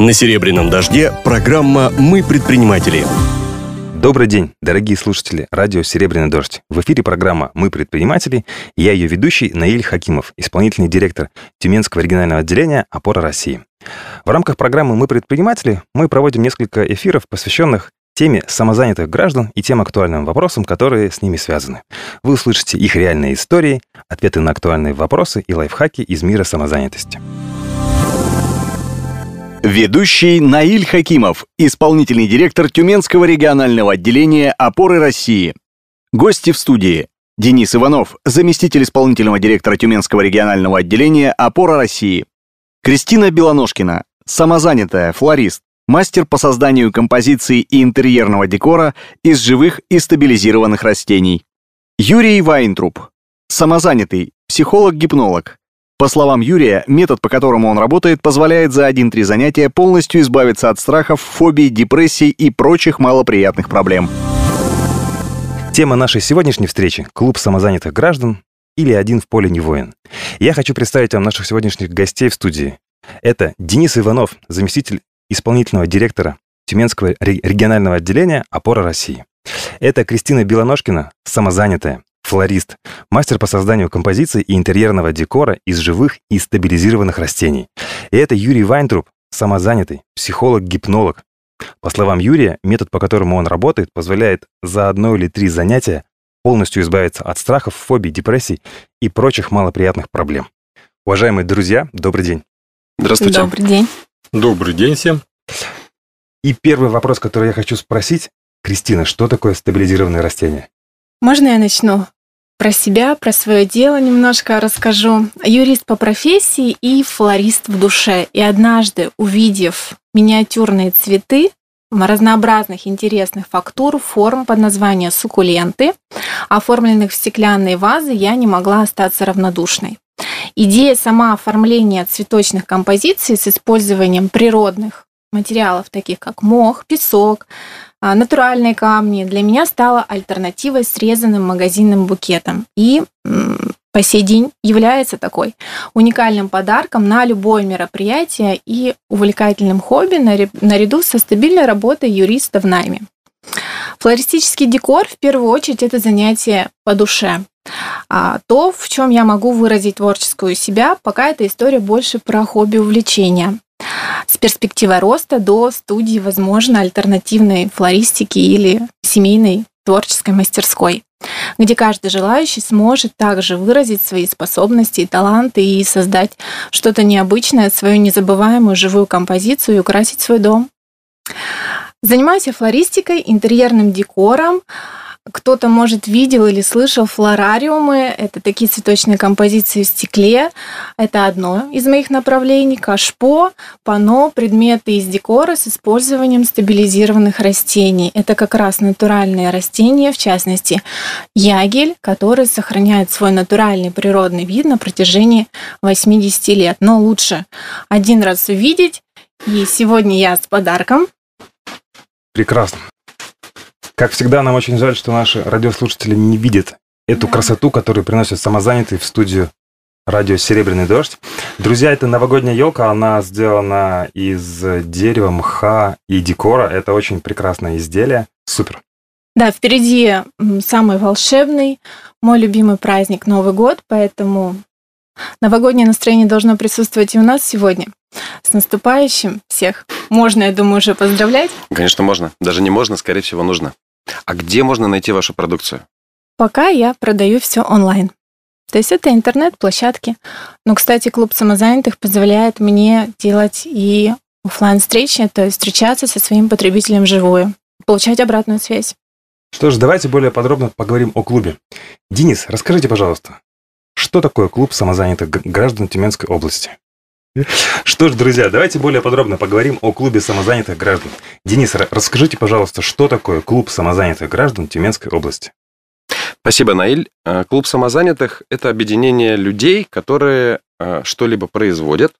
На «Серебряном дожде» программа «Мы предприниматели». Добрый день, дорогие слушатели радио «Серебряный дождь». В эфире программа «Мы предприниматели». Я ее ведущий Наиль Хакимов, исполнительный директор Тюменского регионального отделения «Опора России». В рамках программы «Мы предприниматели» мы проводим несколько эфиров, посвященных теме самозанятых граждан и тем актуальным вопросам, которые с ними связаны. Вы услышите их реальные истории, ответы на актуальные вопросы и лайфхаки из мира самозанятости. Ведущий Наиль Хакимов, исполнительный директор Тюменского регионального отделения «Опоры России». Гости в студии. Денис Иванов, заместитель исполнительного директора Тюменского регионального отделения «Опора России». Кристина Белоножкина, самозанятая, флорист, мастер по созданию композиций и интерьерного декора из живых и стабилизированных растений. Юрий Вайнтруп, самозанятый, психолог-гипнолог, по словам Юрия, метод, по которому он работает, позволяет за один-три занятия полностью избавиться от страхов, фобий, депрессий и прочих малоприятных проблем. Тема нашей сегодняшней встречи – клуб самозанятых граждан или «Один в поле не воин». Я хочу представить вам наших сегодняшних гостей в студии. Это Денис Иванов, заместитель исполнительного директора Тюменского регионального отделения «Опора России». Это Кристина Белоножкина, самозанятая, флорист, мастер по созданию композиций и интерьерного декора из живых и стабилизированных растений. И это Юрий Вайнтруп, самозанятый, психолог-гипнолог. По словам Юрия, метод, по которому он работает, позволяет за одно или три занятия полностью избавиться от страхов, фобий, депрессий и прочих малоприятных проблем. Уважаемые друзья, добрый день. Здравствуйте. Добрый день. Добрый день всем. И первый вопрос, который я хочу спросить, Кристина, что такое стабилизированные растения? Можно я начну? Про себя, про свое дело немножко расскажу. Юрист по профессии и флорист в душе. И однажды, увидев миниатюрные цветы, разнообразных интересных фактур, форм под названием суккуленты, оформленных в стеклянные вазы, я не могла остаться равнодушной. Идея сама оформления цветочных композиций с использованием природных материалов, таких как мох, песок, а, натуральные камни для меня стала альтернативой срезанным магазинным букетом. И по сей день является такой уникальным подарком на любое мероприятие и увлекательным хобби наряду со стабильной работой юриста в найме. Флористический декор в первую очередь это занятие по душе. А то, в чем я могу выразить творческую себя, пока эта история больше про хобби увлечения с перспективой роста до студии, возможно, альтернативной флористики или семейной творческой мастерской, где каждый желающий сможет также выразить свои способности и таланты и создать что-то необычное, свою незабываемую живую композицию и украсить свой дом. Занимаюсь флористикой, интерьерным декором, кто-то, может, видел или слышал флорариумы. Это такие цветочные композиции в стекле. Это одно из моих направлений. Кашпо, пано, предметы из декора с использованием стабилизированных растений. Это как раз натуральные растения, в частности, ягель, который сохраняет свой натуральный природный вид на протяжении 80 лет. Но лучше один раз увидеть. И сегодня я с подарком. Прекрасно. Как всегда, нам очень жаль, что наши радиослушатели не видят эту да. красоту, которую приносят самозанятые в студию радио «Серебряный дождь». Друзья, это новогодняя елка, она сделана из дерева, мха и декора. Это очень прекрасное изделие. Супер. Да, впереди самый волшебный, мой любимый праздник Новый год, поэтому новогоднее настроение должно присутствовать и у нас сегодня. С наступающим всех. Можно, я думаю, уже поздравлять. Конечно, можно. Даже не можно, скорее всего, нужно. А где можно найти вашу продукцию? Пока я продаю все онлайн. То есть это интернет-площадки. Но, кстати, клуб самозанятых позволяет мне делать и офлайн встречи то есть встречаться со своим потребителем вживую, получать обратную связь. Что ж, давайте более подробно поговорим о клубе. Денис, расскажите, пожалуйста, что такое клуб самозанятых граждан Тюменской области? Что ж, друзья, давайте более подробно поговорим о клубе самозанятых граждан. Денис, расскажите, пожалуйста, что такое клуб самозанятых граждан Тюменской области? Спасибо, Наиль. Э, клуб самозанятых – это объединение людей, которые э, что-либо производят,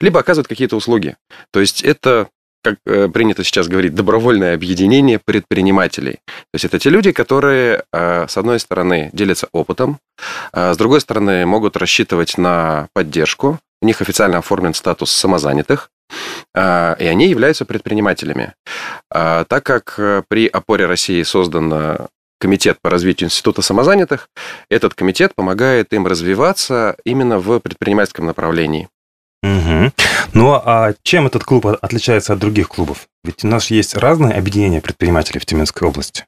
либо оказывают какие-то услуги. То есть это как э, принято сейчас говорить, добровольное объединение предпринимателей. То есть это те люди, которые, с одной стороны, делятся опытом, а с другой стороны, могут рассчитывать на поддержку, у них официально оформлен статус самозанятых. и они являются предпринимателями. Так как при опоре России создан комитет по развитию Института самозанятых, этот комитет помогает им развиваться именно в предпринимательском направлении. Угу. Ну а чем этот клуб отличается от других клубов? Ведь у нас есть разные объединения предпринимателей в Тюменской области.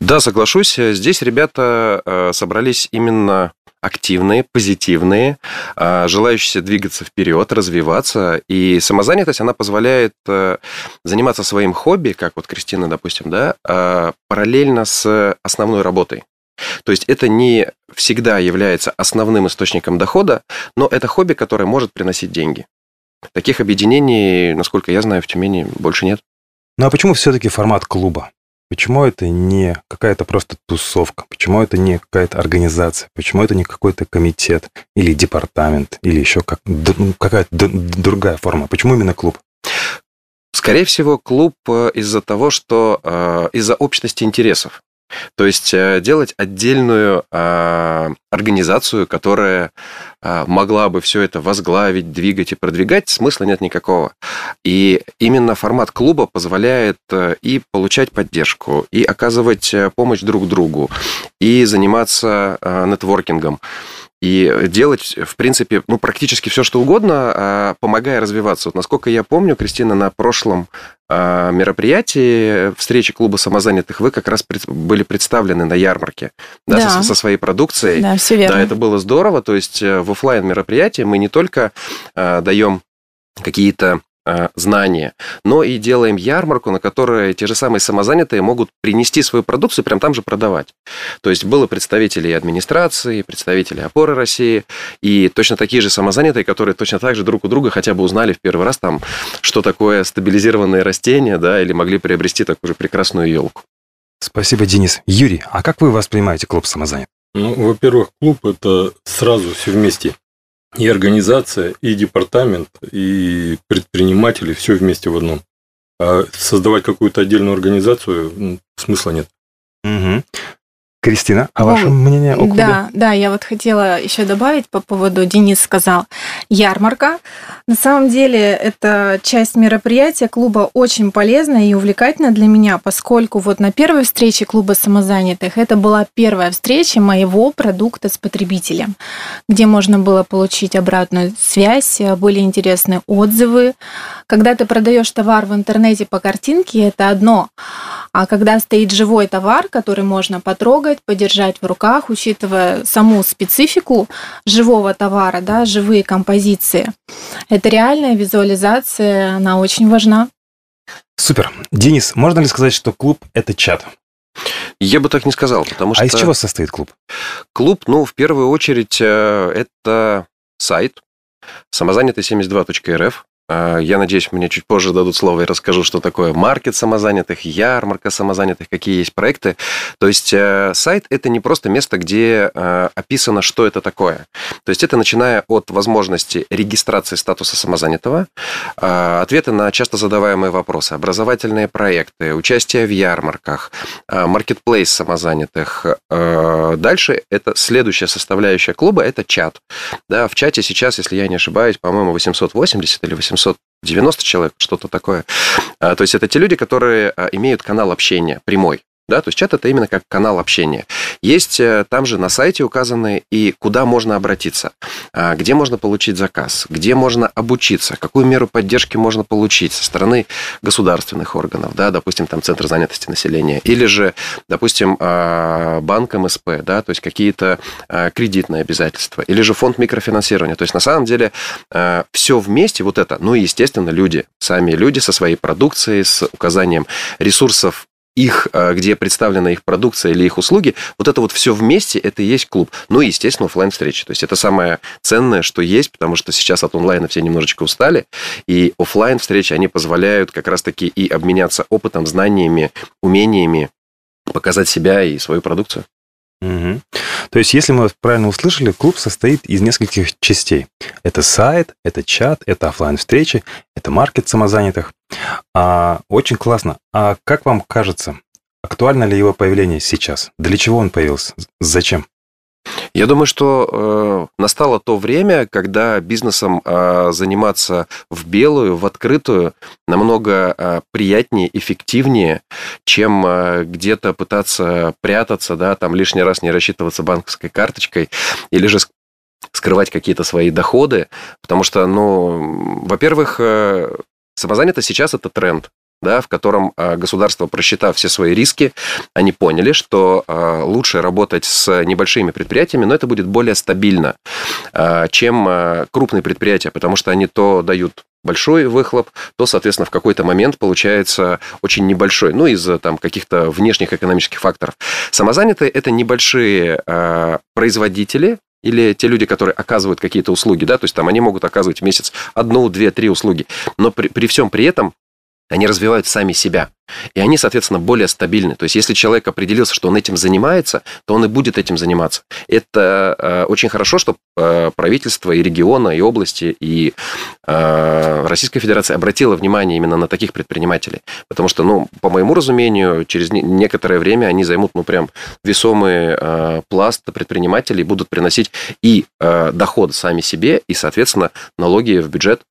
Да, соглашусь. Здесь ребята э, собрались именно активные, позитивные, э, желающие двигаться вперед, развиваться. И самозанятость, она позволяет э, заниматься своим хобби, как вот Кристина, допустим, да, параллельно с основной работой. То есть это не всегда является основным источником дохода, но это хобби, которое может приносить деньги. Таких объединений, насколько я знаю, в Тюмени больше нет. Ну а почему все-таки формат клуба? Почему это не какая-то просто тусовка? Почему это не какая-то организация? Почему это не какой-то комитет или департамент или еще как, ну, какая-то другая форма? Почему именно клуб? Скорее всего, клуб э, из-за того, что э, из-за общности интересов. То есть э, делать отдельную а, организацию, которая а, могла бы все это возглавить, двигать и продвигать, смысла нет никакого. И именно формат клуба позволяет э, и получать поддержку, и оказывать э, помощь друг другу, и заниматься нетворкингом и делать, в принципе, ну, практически все, что угодно, а, помогая развиваться. Вот насколько я помню, Кристина, на прошлом а, мероприятии встречи клуба самозанятых вы как раз были представлены на ярмарке да, да. Со, со своей продукцией. Да, все верно. Да, это было здорово. То есть э, в офлайн мероприятии мы не только а, даем какие-то знания, но и делаем ярмарку, на которой те же самые самозанятые могут принести свою продукцию, прям там же продавать. То есть было представители администрации, представители опоры России, и точно такие же самозанятые, которые точно так же друг у друга хотя бы узнали в первый раз там, что такое стабилизированные растения, да, или могли приобрести такую же прекрасную елку. Спасибо, Денис. Юрий, а как вы воспринимаете клуб самозанятых? Ну, во-первых, клуб – это сразу все вместе и организация, и департамент, и предприниматели, все вместе в одном. А создавать какую-то отдельную организацию смысла нет. Угу. Кристина, а ваше мнение о клубе? Да, да, я вот хотела еще добавить по поводу, Денис сказал, ярмарка. На самом деле, эта часть мероприятия клуба очень полезна и увлекательна для меня, поскольку вот на первой встрече клуба самозанятых это была первая встреча моего продукта с потребителем, где можно было получить обратную связь, были интересные отзывы. Когда ты продаешь товар в интернете по картинке, это одно, а когда стоит живой товар, который можно потрогать, подержать в руках, учитывая саму специфику живого товара, да, живые композиции, это реальная визуализация, она очень важна. Супер. Денис, можно ли сказать, что клуб – это чат? Я бы так не сказал, потому что... А из чего состоит клуб? Клуб, ну, в первую очередь, э, это сайт самозанятый72.рф, а, я надеюсь, мне чуть позже дадут слово и расскажу, что такое маркет самозанятых, ярмарка самозанятых, какие есть проекты. То есть э, сайт – это не просто место, где э, описано, что это такое. То есть это начиная от возможности регистрации статуса самозанятого, ответы на часто задаваемые вопросы, образовательные проекты, участие в ярмарках, маркетплейс самозанятых. Э, дальше это следующая составляющая клуба – это чат. Да, в чате сейчас, если я не ошибаюсь, по-моему, 880 или 800 890 человек, что-то такое. А, то есть это те люди, которые а, имеют канал общения прямой. Да, то есть чат это именно как канал общения. Есть э, там же на сайте указаны и куда можно обратиться, а, где можно получить заказ, где можно обучиться, какую меру поддержки можно получить со стороны государственных органов, да, допустим, там Центр занятости населения, или же, допустим, а, банк МСП, да, то есть какие-то а, кредитные обязательства, или же фонд микрофинансирования. То есть на самом деле все вместе вот это, ну и, естественно, люди, сами люди со своей продукцией, с указанием ресурсов их, а, где представлена их продукция или их услуги, вот это вот все вместе, это и есть клуб. Ну и, естественно, офлайн встречи. То есть это самое ценное, что есть, потому что сейчас от онлайна все немножечко устали, и офлайн встречи, они позволяют как раз-таки и обменяться опытом, знаниями, умениями, показать себя и свою продукцию. Угу. То есть, если мы правильно услышали, клуб состоит из нескольких частей. Это сайт, это чат, это офлайн встречи это маркет самозанятых. А, очень классно. А как вам кажется, актуально ли его появление сейчас? Для чего он появился? Зачем? Я думаю, что э, настало то время, когда бизнесом э, заниматься в белую, в открытую намного э, приятнее, эффективнее, чем э, где-то пытаться прятаться, да, там лишний раз не рассчитываться банковской карточкой или же скрывать какие-то свои доходы, потому что, ну, во-первых, э, самозанятость сейчас это тренд да, в котором а, государство, просчитав все свои риски, они поняли, что а, лучше работать с небольшими предприятиями, но это будет более стабильно, а, чем крупные предприятия, потому что они то дают большой выхлоп, то, соответственно, в какой-то момент получается очень небольшой, ну, из-за там каких-то внешних экономических факторов. Самозанятые – это небольшие производители, или те люди, которые оказывают какие-то услуги, да, то есть там они могут оказывать в месяц одну, две, три услуги, но при, при всем при этом они развивают сами себя. И они, соответственно, более стабильны. То есть, если человек определился, что он этим занимается, то он и будет этим заниматься. Это э, очень хорошо, что э, правительство и региона, и области, и э, Российская Федерация обратила внимание именно на таких предпринимателей. Потому что, ну, по моему разумению, через некоторое время они займут, ну, прям весомый э, пласт предпринимателей, будут приносить и э, доход сами себе, и, соответственно, налоги в бюджет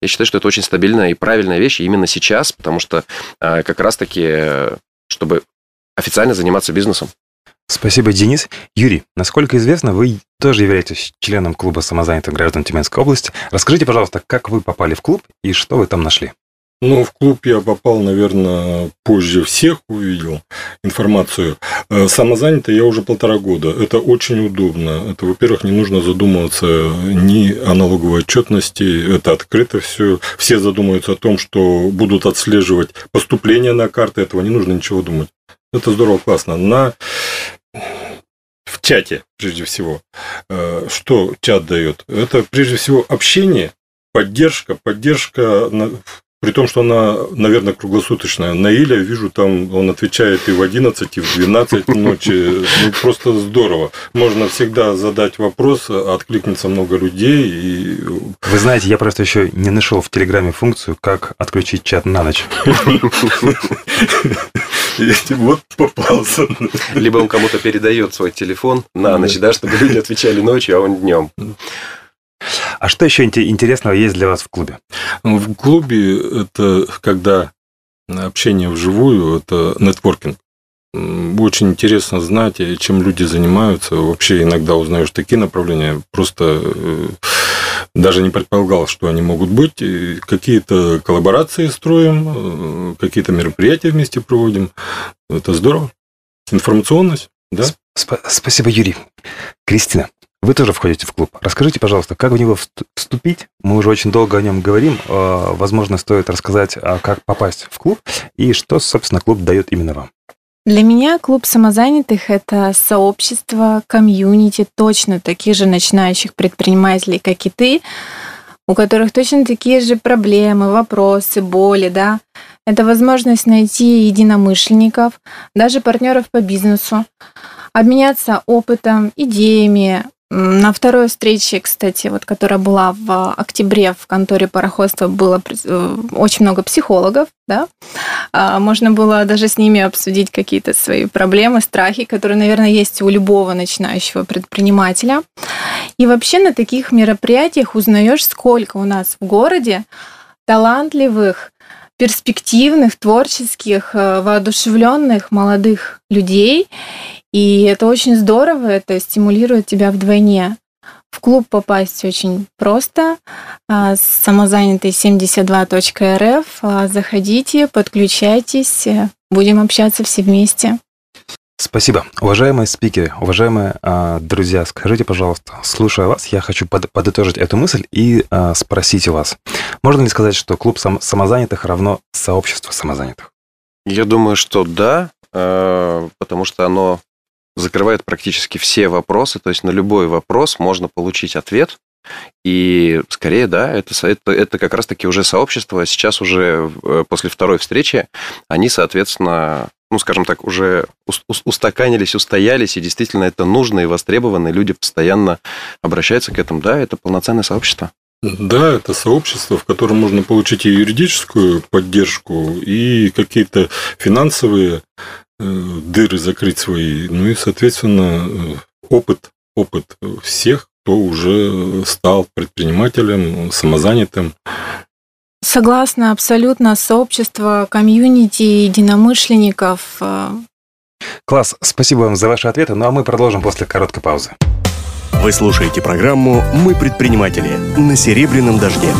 я считаю, что это очень стабильная и правильная вещь именно сейчас, потому что э, как раз-таки, чтобы официально заниматься бизнесом. Спасибо, Денис. Юрий, насколько известно, вы тоже являетесь членом клуба самозанятых граждан Тюменской области. Расскажите, пожалуйста, как вы попали в клуб и что вы там нашли? Ну, в клуб я попал, наверное, позже всех увидел информацию. Э, Самозанято я уже полтора года. Это очень удобно. Это, во-первых, не нужно задумываться ни о налоговой отчетности. Это открыто все. Все задумываются о том, что будут отслеживать поступления на карты. Этого не нужно ничего думать. Это здорово, классно. На в чате, прежде всего. Э, что чат дает? Это, прежде всего, общение, поддержка, поддержка при том, что она, наверное, круглосуточная. На Иля вижу, там он отвечает и в 11, и в 12 ночи. Ну, просто здорово. Можно всегда задать вопрос, откликнется много людей. И... Вы знаете, я просто еще не нашел в Телеграме функцию, как отключить чат на ночь. Вот попался. Либо он кому-то передает свой телефон на ночь, да, чтобы люди отвечали ночью, а он днем. А что еще интересного есть для вас в клубе? Ну, в клубе это когда общение вживую, это нетворкинг. Очень интересно знать, чем люди занимаются. Вообще иногда узнаешь такие направления. Просто э, даже не предполагал, что они могут быть. Какие-то коллаборации строим, э, какие-то мероприятия вместе проводим. Это здорово. Информационность, да? Спасибо, Юрий. Кристина, вы тоже входите в клуб. Расскажите, пожалуйста, как в него вступить? Мы уже очень долго о нем говорим. А, возможно, стоит рассказать, а, как попасть в клуб и что, собственно, клуб дает именно вам. Для меня клуб самозанятых – это сообщество, комьюнити точно таких же начинающих предпринимателей, как и ты, у которых точно такие же проблемы, вопросы, боли, да. Это возможность найти единомышленников, даже партнеров по бизнесу, обменяться опытом, идеями, на второй встрече, кстати, вот, которая была в октябре в конторе пароходства, было э, очень много психологов, да, а, можно было даже с ними обсудить какие-то свои проблемы, страхи, которые, наверное, есть у любого начинающего предпринимателя. И вообще на таких мероприятиях узнаешь, сколько у нас в городе талантливых, перспективных, творческих, э, воодушевленных молодых людей. И это очень здорово, это стимулирует тебя вдвойне. В клуб попасть очень просто. А, самозанятый 72.рф. А, заходите, подключайтесь, будем общаться все вместе. Спасибо. Уважаемые спикеры, уважаемые э, друзья, скажите, пожалуйста, слушая вас, я хочу под, подытожить эту мысль и э, спросить у вас, можно ли сказать, что клуб сам, самозанятых равно сообщество самозанятых? Я думаю, что да, э, потому что оно закрывает практически все вопросы, то есть на любой вопрос можно получить ответ, и скорее, да, это, это, это как раз-таки уже сообщество. Сейчас уже э, после второй встречи они, соответственно, ну, скажем так, уже устаканились, устоялись, и действительно это нужно и востребовано, и люди постоянно обращаются к этому. Да, это полноценное сообщество. Да, это сообщество, в котором можно получить и юридическую поддержку, и какие-то финансовые дыры закрыть свои, ну и, соответственно, э, опыт опыт всех, кто уже стал предпринимателем, самозанятым. Согласна абсолютно. Сообщество, комьюнити, единомышленников. Э, Класс, спасибо вам за ваши ответы, ну а мы продолжим после короткой паузы. Вы слушаете программу «Мы предприниматели» на «Серебряном дожде».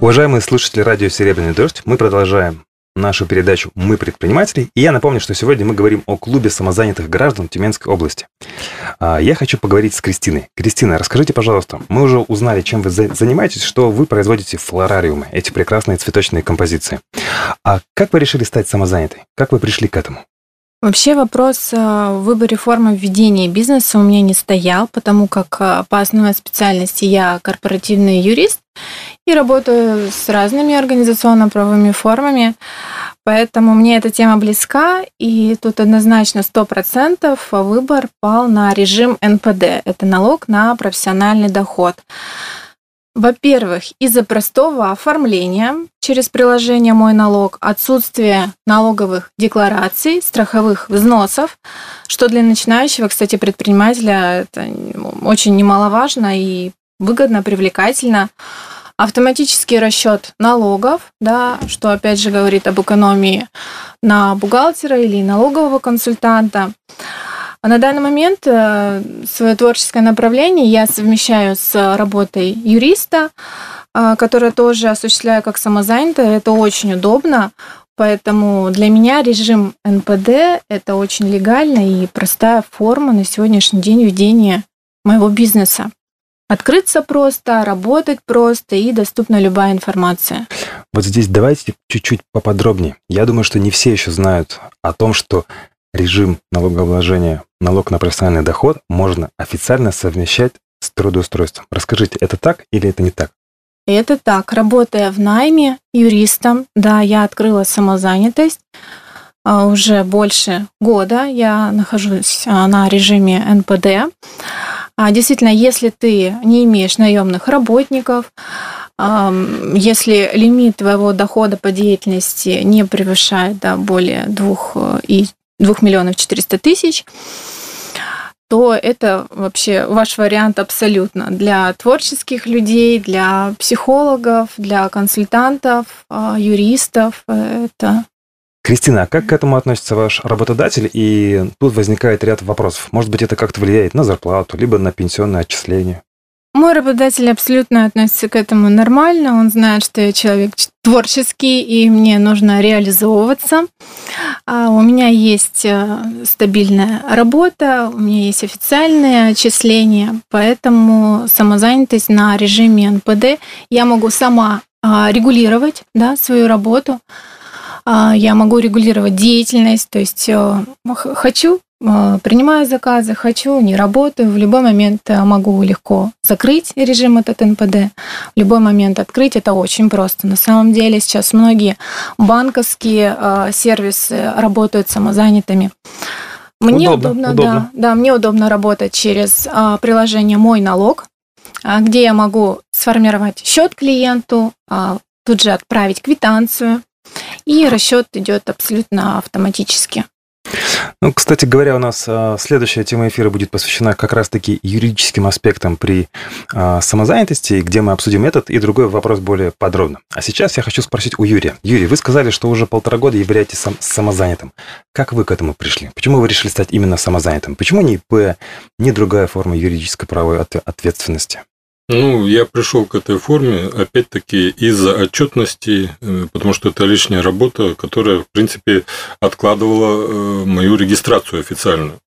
Уважаемые слушатели радио «Серебряный дождь», мы продолжаем нашу передачу «Мы предприниматели». И я напомню, что сегодня мы говорим о клубе самозанятых граждан Тюменской области. А, я хочу поговорить с Кристиной. Кристина, расскажите, пожалуйста, мы уже узнали, чем вы занимаетесь, что вы производите флорариумы, эти прекрасные цветочные композиции. А как вы решили стать самозанятой? Как вы пришли к этому? Вообще вопрос э, в выборе формы введения бизнеса у меня не стоял, потому как э, по основной специальности я корпоративный юрист и работаю с разными организационно-правовыми формами, поэтому мне эта тема близка, и тут однозначно 100% выбор пал на режим НПД, это налог на профессиональный доход. Во-первых, из-за простого оформления через приложение «Мой налог», отсутствие налоговых деклараций, страховых взносов, что для начинающего, кстати, предпринимателя это очень немаловажно и выгодно, привлекательно. Автоматический расчет налогов, да, что опять же говорит об экономии на бухгалтера или налогового консультанта. А на данный момент э, свое творческое направление я совмещаю с работой юриста, э, которое тоже осуществляю как самозанятая. Это очень удобно, поэтому для меня режим НПД – это очень легальная и простая форма на сегодняшний день ведения моего бизнеса. Открыться просто, работать просто и доступна любая информация. Вот здесь давайте чуть-чуть поподробнее. Я думаю, что не все еще знают о том, что режим налогообложения, налог на профессиональный доход можно официально совмещать с трудоустройством. Расскажите, это так или это не так? Это так. Работая в найме юристом, да, я открыла самозанятость. А, уже больше года я нахожусь а, на режиме НПД. А, действительно, если ты не имеешь наемных работников, если лимит твоего дохода по деятельности не превышает да, более двух э, и 2 миллионов 400 тысяч, то это вообще ваш вариант абсолютно для творческих людей, для психологов, для консультантов, а, юристов. Это Кристина, а как к этому относится ваш работодатель? И тут возникает ряд вопросов. Может быть, это как-то влияет на зарплату, либо на пенсионное отчисление? Мой работодатель абсолютно относится к этому нормально. Он знает, что я человек творческий, и мне нужно реализовываться. А у меня есть э, стабильная работа, у меня есть официальные отчисления, поэтому самозанятость на режиме НПД я могу сама а, регулировать да, свою работу. А, я могу регулировать деятельность, то есть э, хочу Э, принимаю заказы, хочу, не работаю, в любой момент э, могу легко закрыть режим этот НПД, в любой момент открыть, это очень просто. На самом деле сейчас многие банковские сервисы работают самозанятыми. Мне удобно, удобно, удобно. Да, да, мне удобно работать через приложение «Мой налог», где я могу сформировать счет клиенту, тут же отправить квитанцию, и расчет идет абсолютно автоматически. Ну, кстати говоря, у нас а, следующая тема эфира будет посвящена как раз-таки юридическим аспектам при а, самозанятости, где мы обсудим этот и другой вопрос более подробно. А сейчас я хочу спросить у Юрия. Юрий, вы сказали, что уже полтора года являетесь сам, самозанятым. Как вы к этому пришли? Почему вы решили стать именно самозанятым? Почему не ИП, не другая форма юридической правовой ответственности? Ну, я пришел к этой форме, опять-таки, из-за отчетности, э, потому что это лишняя работа, которая, в принципе, откладывала э, мою регистрацию официальную.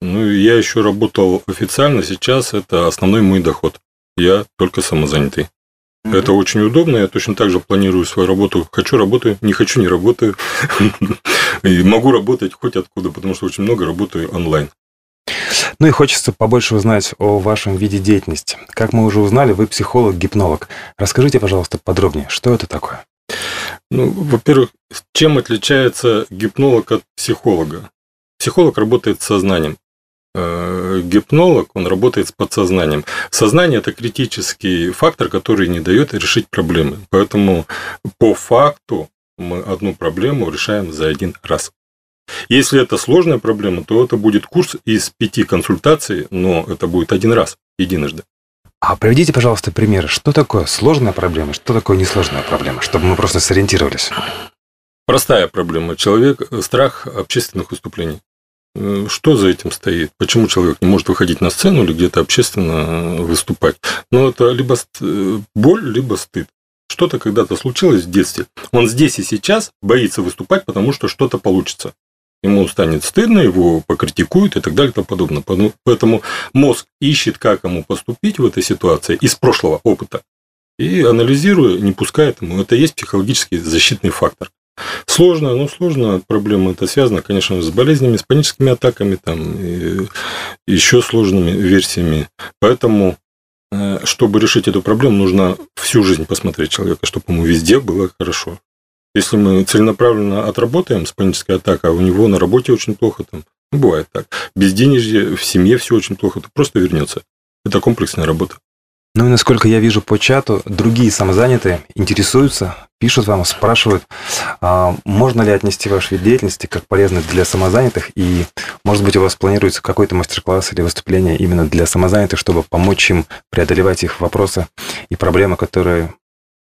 Ну, я еще работал официально, сейчас это основной мой доход. Я только самозанятый. Mm-hmm. Это очень удобно, я точно так же планирую свою работу. Хочу работаю, не хочу не работаю. И могу работать хоть откуда, потому что очень много работаю онлайн. Ну и хочется побольше узнать о вашем виде деятельности. Как мы уже узнали, вы психолог-гипнолог. Расскажите, пожалуйста, подробнее, что это такое? Ну, во-первых, чем отличается гипнолог от психолога? Психолог работает с сознанием. Э, гипнолог, он работает с подсознанием. Сознание – это критический фактор, который не дает решить проблемы. Поэтому по факту мы одну проблему решаем за один раз. Если это сложная проблема, то это будет курс из пяти консультаций, но это будет один раз, единожды. А приведите, пожалуйста, примеры. Что такое сложная проблема, что такое несложная проблема, чтобы мы просто сориентировались? Простая проблема. Человек, страх общественных выступлений. Э, что за этим стоит? Почему человек не может выходить на сцену или где-то общественно выступать? Ну, это либо э, боль, либо стыд. Что-то когда-то случилось в детстве. Он здесь и сейчас боится выступать, потому что что-то получится ему станет стыдно, его покритикуют и так далее и тому подобное. Поэтому мозг ищет, как ему поступить в этой ситуации из прошлого опыта. И анализируя, не пускает ему. Это есть психологический защитный фактор. Сложно, ну сложно, проблема это связана, конечно, с болезнями, с паническими атаками, там, и еще сложными версиями. Поэтому, э, чтобы решить эту проблему, нужно всю жизнь посмотреть человека, чтобы ему везде было хорошо. Если мы целенаправленно отработаем с панической атакой, а у него на работе очень плохо, там, ну, бывает так, безденежье, в семье все очень плохо, то просто вернется. Это комплексная работа. Ну и насколько я вижу по чату, другие самозанятые интересуются, пишут вам, спрашивают, а можно ли отнести ваш вид деятельности как полезный для самозанятых, и, может быть, у вас планируется какой-то мастер-класс или выступление именно для самозанятых, чтобы помочь им преодолевать их вопросы и проблемы, которые,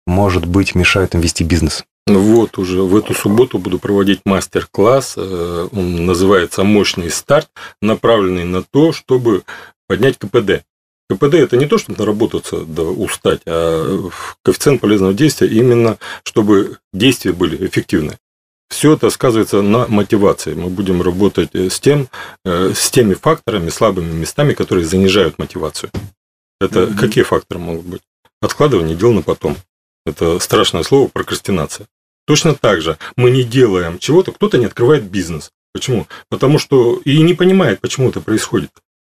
может быть, мешают им вести бизнес? Вот уже в эту субботу буду проводить мастер-класс. Э, он называется «Мощный старт», направленный на то, чтобы поднять КПД. КПД – это не то, чтобы наработаться да устать, а коэффициент полезного действия именно, чтобы действия были эффективны. Все это сказывается на мотивации. Мы будем работать э, с, тем, э, с теми факторами, слабыми местами, которые занижают мотивацию. Это mm-hmm. какие факторы могут быть? Откладывание дел на потом. Это страшное слово прокрастинация. Точно так же мы не делаем чего-то, кто-то не открывает бизнес. Почему? Потому что и не понимает, почему это происходит.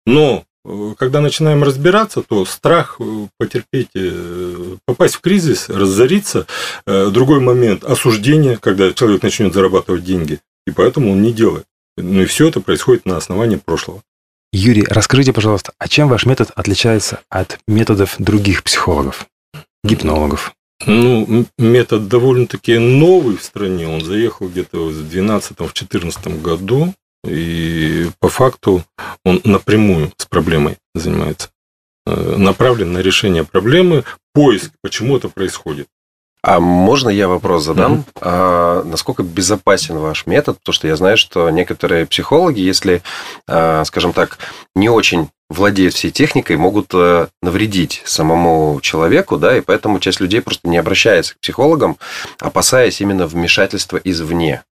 Но э, когда начинаем разбираться, то страх э, потерпеть, э, попасть в кризис, разориться, другой момент осуждение, когда человек начнет зарабатывать деньги, и поэтому он не делает. Ну и все это происходит на основании прошлого. Юрий, расскажите, пожалуйста, а чем ваш метод отличается от методов других психологов, гипнологов? Ну, метод довольно-таки новый в стране. Он заехал где-то в 2012-2014 году. И по факту он напрямую с проблемой занимается. Э, направлен на решение проблемы, поиск, почему это происходит. А можно я вопрос задам? Mm-hmm. А, насколько безопасен ваш метод? Потому что я знаю, что некоторые психологи, если, а, скажем так, не очень владеют всей техникой, могут э, навредить самому человеку, да, и поэтому часть людей просто не обращается к психологам, опасаясь именно вмешательства извне.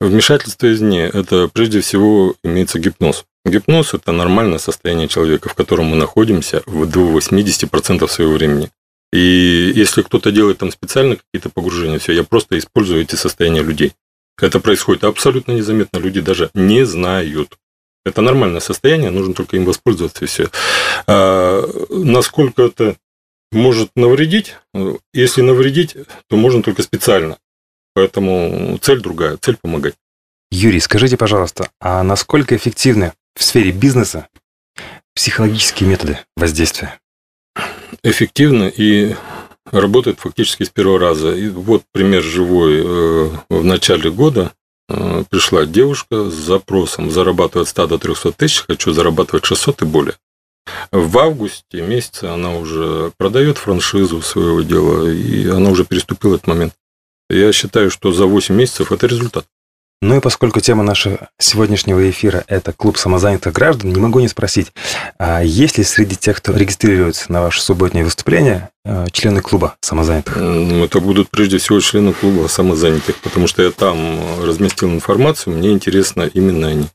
Вмешательство извне – это прежде всего имеется гипноз. Гипноз – это нормальное состояние человека, в котором мы находимся до 80% своего времени. И если кто-то делает там специально какие-то погружения, все, я просто использую эти состояния людей. Это происходит абсолютно незаметно, люди даже не знают. Это нормальное состояние, нужно только им воспользоваться и все. А, насколько это может навредить? Если навредить, то можно только специально. Поэтому цель другая, цель помогать. Юрий, скажите, пожалуйста, а насколько эффективны в сфере бизнеса психологические методы воздействия? Эффективно и работает фактически с первого раза. И вот пример живой. Э, в начале года Э, пришла девушка с запросом зарабатывать 100 до 300 тысяч, хочу зарабатывать 600 и более. В августе месяце она уже продает франшизу своего дела, и она уже переступила этот момент. Я считаю, что за 8 месяцев это результат. Ну и поскольку тема нашего сегодняшнего эфира – это клуб самозанятых граждан, не могу не спросить, а есть ли среди тех, кто регистрируется на ваше субботнее выступление, э, члены клуба самозанятых? Ну, это будут прежде всего члены клуба самозанятых, потому что я там разместил информацию, мне интересно именно они.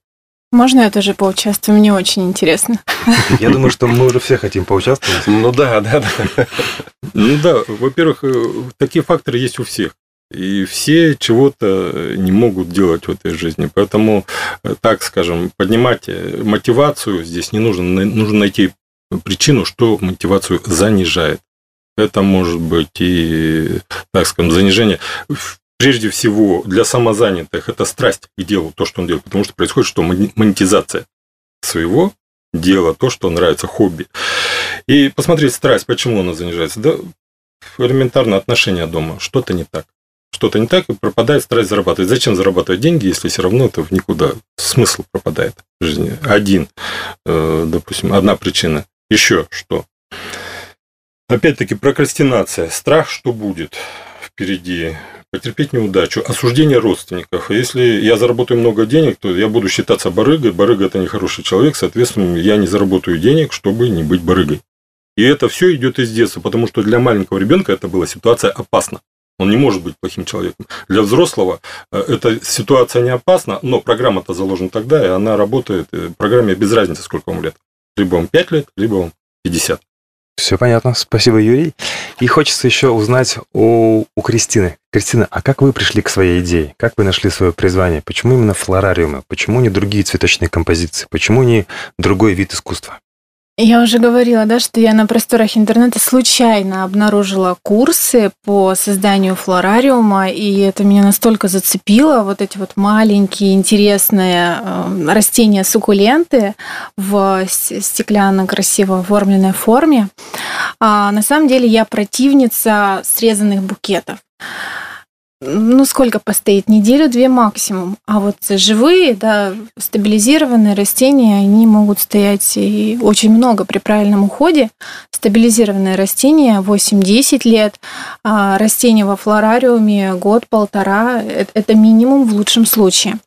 Можно я тоже поучаствую? Мне очень интересно. Я думаю, что мы уже все хотим поучаствовать. Ну да, да, да. Ну да, во-первых, э, такие факторы есть у всех. И все чего-то не могут делать в этой жизни. Поэтому, э, так скажем, поднимать э, мотивацию здесь не нужно. Нужно найти причину, что мотивацию занижает. Это может быть и, так скажем, занижение. Прежде всего, для самозанятых это страсть к делу, то, что он делает. Потому что происходит что? Монетизация своего дела, то, что нравится, хобби. И посмотреть страсть, почему она занижается. Да элементарно отношения дома, что-то не так что-то не так, и пропадает страсть зарабатывать. Зачем зарабатывать деньги, если все равно это в никуда? Смысл пропадает в жизни. Один, э, допустим, одна причина. Еще что? Опять-таки прокрастинация, страх, что будет впереди, потерпеть неудачу, осуждение родственников. Если я заработаю много денег, то я буду считаться барыгой. Барыга – это нехороший человек, соответственно, я не заработаю денег, чтобы не быть барыгой. И это все идет из детства, потому что для маленького ребенка это была ситуация опасна. Он не может быть плохим человеком. Для взрослого э, эта ситуация не опасна, но программа-то заложена тогда, и она работает. Э, программе без разницы, сколько вам лет. Либо вам 5 лет, либо вам 50. Все понятно. Спасибо, Юрий. И хочется еще узнать у, у Кристины. Кристина, а как вы пришли к своей идее? Как вы нашли свое призвание? Почему именно флорариумы? Почему не другие цветочные композиции? Почему не другой вид искусства? Я уже говорила, да, что я на просторах интернета случайно обнаружила курсы по созданию флорариума, и это меня настолько зацепило, вот эти вот маленькие интересные э, растения суккуленты в стеклянно красиво оформленной форме. А на самом деле я противница срезанных букетов ну, сколько постоит? Неделю-две максимум. А вот живые, да, стабилизированные растения, они могут стоять и очень много при правильном уходе. Стабилизированные растения 8-10 лет, а растения во флорариуме год-полтора, это минимум в лучшем случае.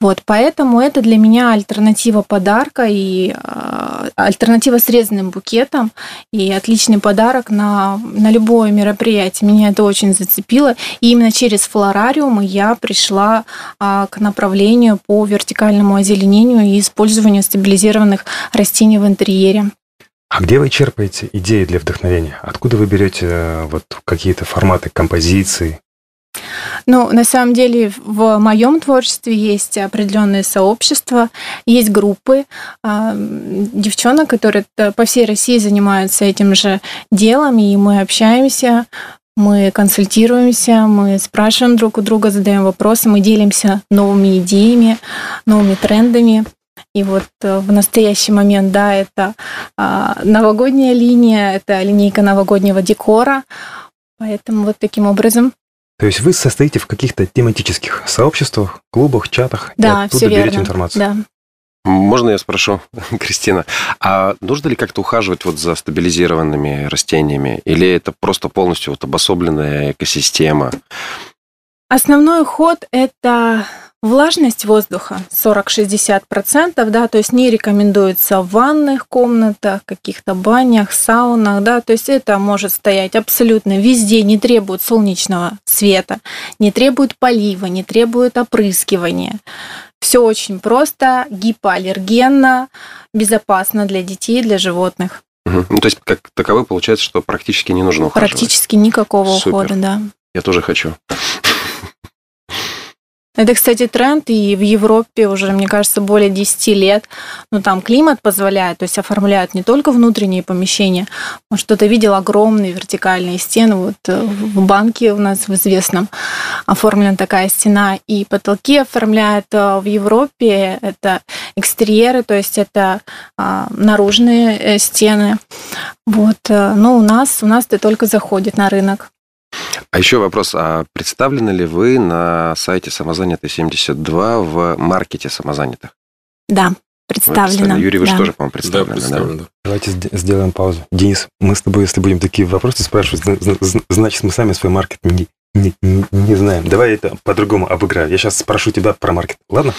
Вот, поэтому это для меня альтернатива подарка и э, альтернатива срезанным букетам и отличный подарок на, на любое мероприятие. Меня это очень зацепило. И именно через флорариум я пришла э, к направлению по вертикальному озеленению и использованию стабилизированных растений в интерьере. А где вы черпаете идеи для вдохновения? Откуда вы берете э, вот какие-то форматы композиции? Ну, на самом деле, в моем творчестве есть определенные сообщества, есть группы э, девчонок, которые по всей России занимаются этим же делом, и мы общаемся, мы консультируемся, мы спрашиваем друг у друга, задаем вопросы, мы делимся новыми идеями, новыми трендами. И вот э, в настоящий момент, да, это а, новогодняя линия, это линейка новогоднего декора. Поэтому вот таким образом то есть вы состоите в каких-то тематических сообществах, клубах, чатах, да, и оттуда все берете информацию? Да. Можно я спрошу, Кристина, а нужно ли как-то ухаживать вот за стабилизированными растениями? Или это просто полностью вот обособленная экосистема? Основной ход – это Влажность воздуха 40-60%, да, то есть не рекомендуется в ванных комнатах, каких-то банях, саунах, да, то есть это может стоять абсолютно везде, не требует солнечного света, не требует полива, не требует опрыскивания. Все очень просто, гипоаллергенно, безопасно для детей, для животных. Угу. Ну, то есть, как таковой получается, что практически не нужно ухаживать. Практически никакого Супер. ухода, да. Я тоже хочу. Это, кстати, тренд, и в Европе уже, мне кажется, более 10 лет. Ну, там климат позволяет, то есть оформляют не только внутренние помещения. Может, кто-то видел огромные вертикальные стены. Вот э, в банке у нас в известном оформлена такая стена. И потолки оформляют э, в Европе. Это экстерьеры, то есть это а, наружные э, стены. Вот. Но у нас, у нас это только заходит на рынок. А еще вопрос, а представлены ли вы на сайте Самозанятый 72 в маркете самозанятых? Да, представлено. Юрий, вы да. же тоже, по-моему, представлены. Да, представлен, да? Давайте сделаем паузу. Денис, мы с тобой, если будем такие вопросы спрашивать, значит, мы сами свой маркет не, не, не знаем. Давай это по-другому обыграю. Я сейчас спрошу тебя про маркет, ладно?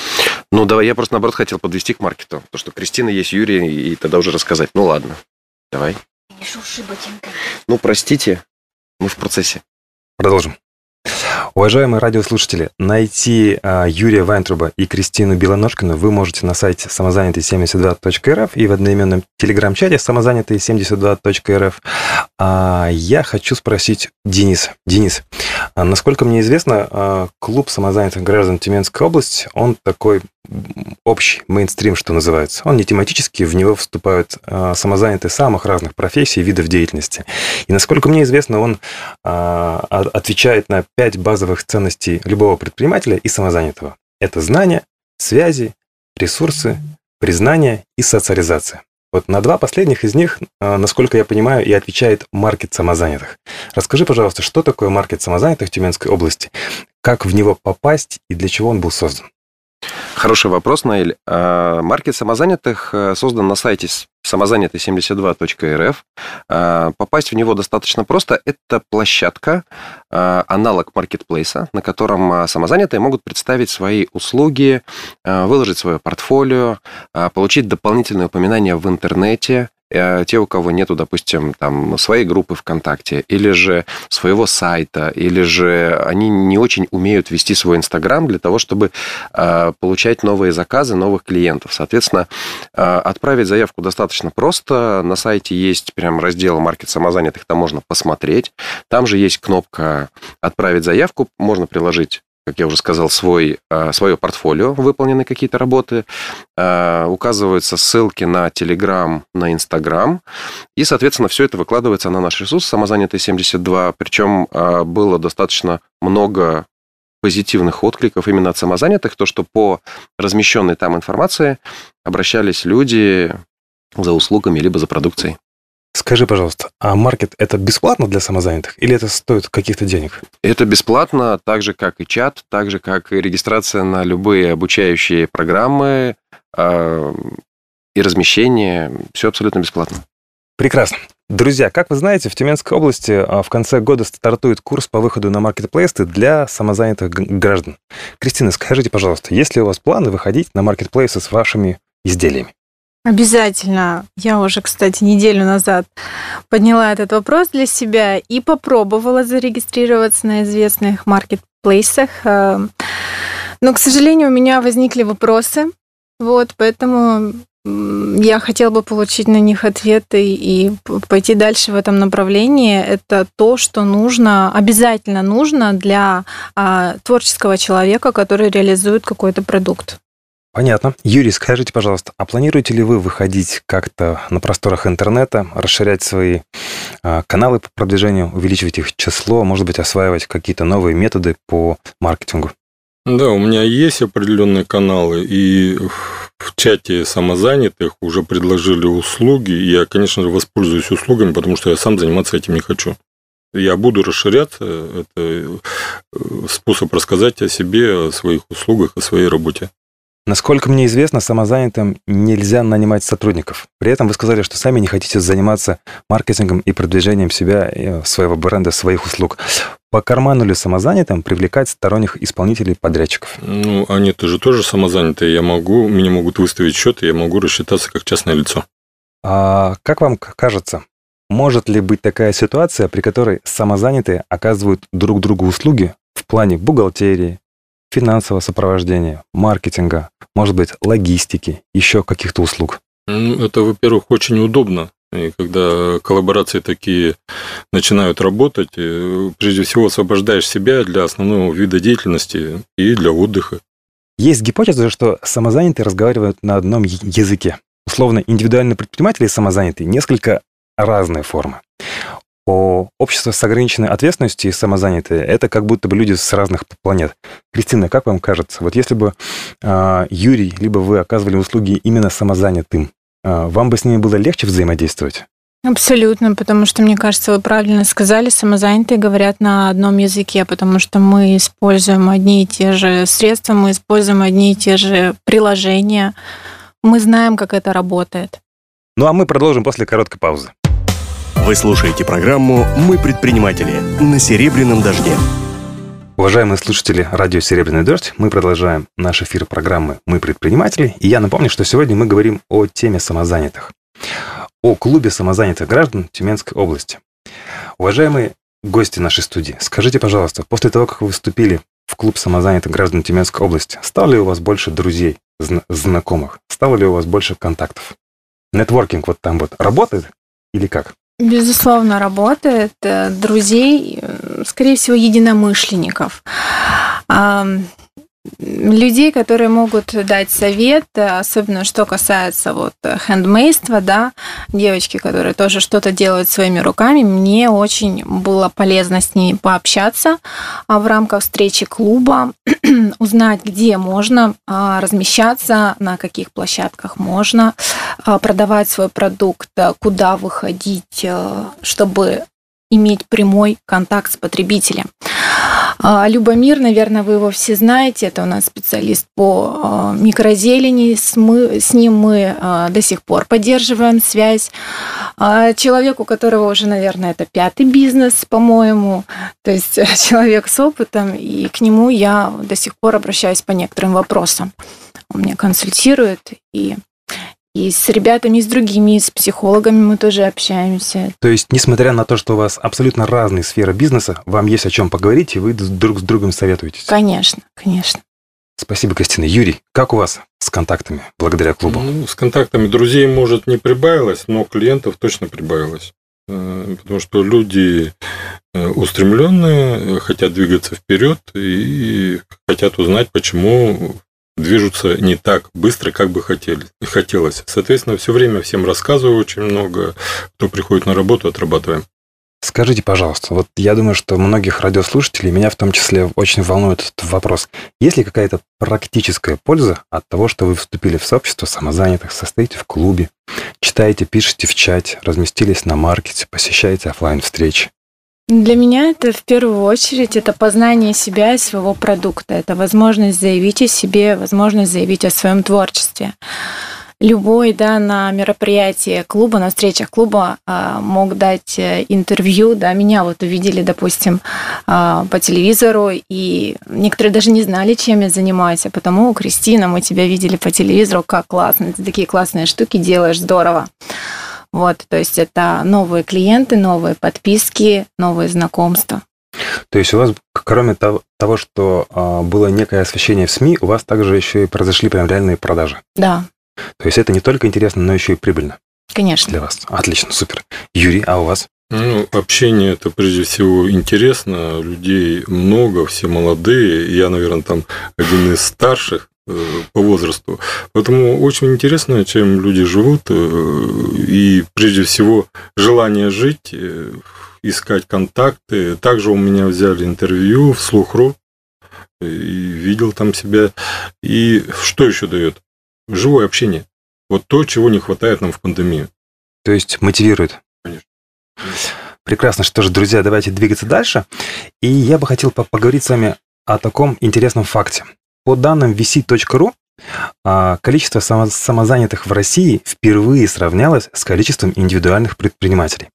Ну, давай, я просто, наоборот, хотел подвести к маркету. То, что Кристина есть, Юрий, и тогда уже рассказать. Ну, ладно, давай. Не шуши ботинками. Ну, простите, мы в процессе. Продолжим. Уважаемые радиослушатели, найти а, Юрия Вайнтруба и Кристину Белоножкину вы можете на сайте самозанятый72.рф и в одноименном телеграм-чате самозанятый72.рф. А я хочу спросить Денис. Денис, а, насколько мне известно, клуб самозанятых граждан Тюменской области, он такой общий, мейнстрим, что называется. Он не тематический, в него вступают самозанятые самых разных профессий, видов деятельности. И, насколько мне известно, он отвечает на пять базовых ценностей любого предпринимателя и самозанятого. Это знания, связи, ресурсы, признание и социализация. Вот на два последних из них, а, насколько я понимаю, и отвечает маркет самозанятых. Расскажи, пожалуйста, что такое маркет самозанятых в Тюменской области? как в него попасть и для чего он был создан? Хороший вопрос, Наиль. А, маркет самозанятых э, создан на сайте самозанятый72.рф. А, попасть в него достаточно просто. Это площадка, а, аналог маркетплейса, на котором самозанятые могут представить свои услуги, выложить свое портфолио, получить дополнительные упоминания в интернете, те, у кого нету, допустим, там своей группы ВКонтакте, или же своего сайта, или же они не очень умеют вести свой Инстаграм для того, чтобы э, получать новые заказы, новых клиентов. Соответственно, э, отправить заявку достаточно просто. На сайте есть прям раздел «Маркет самозанятых», там можно посмотреть. Там же есть кнопка «Отправить заявку», можно приложить как я уже сказал, свой, а, свое портфолио, выполнены какие-то работы, а, указываются ссылки на Telegram, на Instagram, и, соответственно, все это выкладывается на наш ресурс «Самозанятый 72», причем а, было достаточно много позитивных откликов именно от самозанятых, то, что по размещенной там информации обращались люди за услугами либо за продукцией. Скажи, пожалуйста, а маркет это бесплатно для самозанятых или это стоит каких-то денег? Это бесплатно, так же как и чат, так же как и регистрация на любые обучающие программы э, и размещение. Все абсолютно бесплатно. Прекрасно. Друзья, как вы знаете, в Тюменской области а, в конце года стартует курс по выходу на маркетплейсы для самозанятых граждан. Кристина, скажите, пожалуйста, есть ли у вас планы выходить на маркетплейсы с вашими изделиями? Обязательно. Я уже, кстати, неделю назад подняла этот вопрос для себя и попробовала зарегистрироваться на известных маркетплейсах. Э, но, к сожалению, у меня возникли вопросы. Вот, поэтому я хотела бы получить на них ответы и пойти дальше в этом направлении. Это то, что нужно, обязательно нужно для а, творческого человека, который реализует какой-то продукт. Понятно. Юрий, скажите, пожалуйста, а планируете ли вы выходить как-то на просторах интернета, расширять свои э, каналы по продвижению, увеличивать их число, может быть, осваивать какие-то новые методы по маркетингу? Да, у меня есть определенные каналы, и в чате самозанятых уже предложили услуги, я, конечно же, воспользуюсь услугами, потому что я сам заниматься этим не хочу. Я буду расширяться, это э, способ рассказать о себе, о своих услугах, о своей работе. Насколько мне известно, самозанятым нельзя нанимать сотрудников. При этом вы сказали, что сами не хотите заниматься маркетингом и продвижением себя, э, своего бренда, своих услуг. По карману ли самозанятым привлекать сторонних исполнителей, подрядчиков? Ну, они тоже тоже самозанятые. Я могу, мне могут выставить счет, и я могу рассчитаться как частное лицо. А как вам кажется, может ли быть такая ситуация, при которой самозанятые оказывают друг другу услуги в плане бухгалтерии, финансового сопровождения, маркетинга, может быть, логистики, еще каких-то услуг? Ну, это, во-первых, очень удобно. И когда коллаборации такие начинают работать, э, прежде всего освобождаешь себя для основного вида деятельности и для отдыха. Есть гипотеза, что самозанятые разговаривают на одном языке. Условно, индивидуальные предприниматели и самозанятые – несколько разные формы по обществу с ограниченной ответственностью и самозанятые, это как будто бы люди с разных планет. Кристина, как вам кажется, вот если бы э, Юрий, либо вы оказывали услуги именно самозанятым, э, вам бы с ними было легче взаимодействовать? Абсолютно, потому что, мне кажется, вы правильно сказали, самозанятые говорят на одном языке, потому что мы используем одни и те же средства, мы используем одни и те же приложения, мы знаем, как это работает. Ну а мы продолжим после короткой паузы. Вы слушаете программу «Мы предприниматели» на «Серебряном дожде». Уважаемые слушатели радио «Серебряный дождь», мы продолжаем наш эфир программы «Мы предприниматели». И я напомню, что сегодня мы говорим о теме самозанятых, о клубе самозанятых граждан Тюменской области. Уважаемые гости нашей студии, скажите, пожалуйста, после того, как вы вступили в клуб самозанятых граждан Тюменской области, стало ли у вас больше друзей, знакомых? Стало ли у вас больше контактов? Нетворкинг вот там вот работает или как? Безусловно, работает. Э, друзей, э, скорее всего, единомышленников людей, которые могут дать совет, особенно что касается вот хендмейства, да, девочки, которые тоже что-то делают своими руками, мне очень было полезно с ними пообщаться а в рамках встречи клуба, узнать, где можно а, размещаться, на каких площадках можно а, продавать свой продукт, куда выходить, чтобы иметь прямой контакт с потребителем. А, Любомир, наверное, вы его все знаете, это у нас специалист по а, микрозелени, с, мы, с ним мы а, до сих пор поддерживаем связь. Человек, у которого уже, наверное, это пятый бизнес, по-моему, то есть человек с опытом, и к нему я до сих пор обращаюсь по некоторым вопросам. Он меня консультирует, и и с ребятами, и с другими, и с психологами мы тоже общаемся. То есть, несмотря на то, что у вас абсолютно разные сферы бизнеса, вам есть о чем поговорить, и вы друг с другом советуетесь? Конечно, конечно. Спасибо, Кристина. Юрий, как у вас с контактами благодаря клубу? Ну, с контактами друзей, может, не прибавилось, но клиентов точно прибавилось. Э, потому что люди э, устремленные, хотят двигаться вперед и хотят узнать, почему движутся не так быстро, как бы хотели, хотелось. Соответственно, все время всем рассказываю очень много. Кто приходит на работу, отрабатываем. Скажите, пожалуйста, вот я думаю, что многих радиослушателей, меня в том числе, очень волнует этот вопрос. Есть ли какая-то практическая польза от того, что вы вступили в сообщество самозанятых, состоите в клубе, читаете, пишете в чате, разместились на маркете, посещаете офлайн встречи для меня это в первую очередь это познание себя и своего продукта. Это возможность заявить о себе, возможность заявить о своем творчестве. Любой да, на мероприятии клуба, на встречах клуба а, мог дать э, интервью. Да, меня вот увидели, допустим, а, по телевизору, и некоторые даже не знали, чем я занимаюсь. А потому, Кристина, мы тебя видели по телевизору, как классно, ты такие классные штуки делаешь, здорово. Вот, то есть это новые клиенты, новые подписки, новые знакомства. То есть у вас, кроме того, того что э, было некое освещение в СМИ, у вас также еще и произошли прям реальные продажи. Да. То есть это не только интересно, но еще и прибыльно. Конечно. Для вас. Отлично, супер. Юрий, а у вас? Ну, общение это прежде всего интересно, людей много, все молодые. Я, наверное, там один из старших, по возрасту. Поэтому очень интересно, чем люди живут. Э, и прежде всего желание жить, э, искать контакты. Также у меня взяли интервью в Слухру. И видел там себя. И что еще дает? Живое общение. Вот то, чего не хватает нам в пандемию. То есть мотивирует. Конечно. Прекрасно. Что ж, друзья, давайте двигаться дальше. И я бы хотел поговорить с вами о таком интересном факте. По данным vc.ru, а, количество самозанятых в России впервые сравнялось с количеством индивидуальных предпринимателей.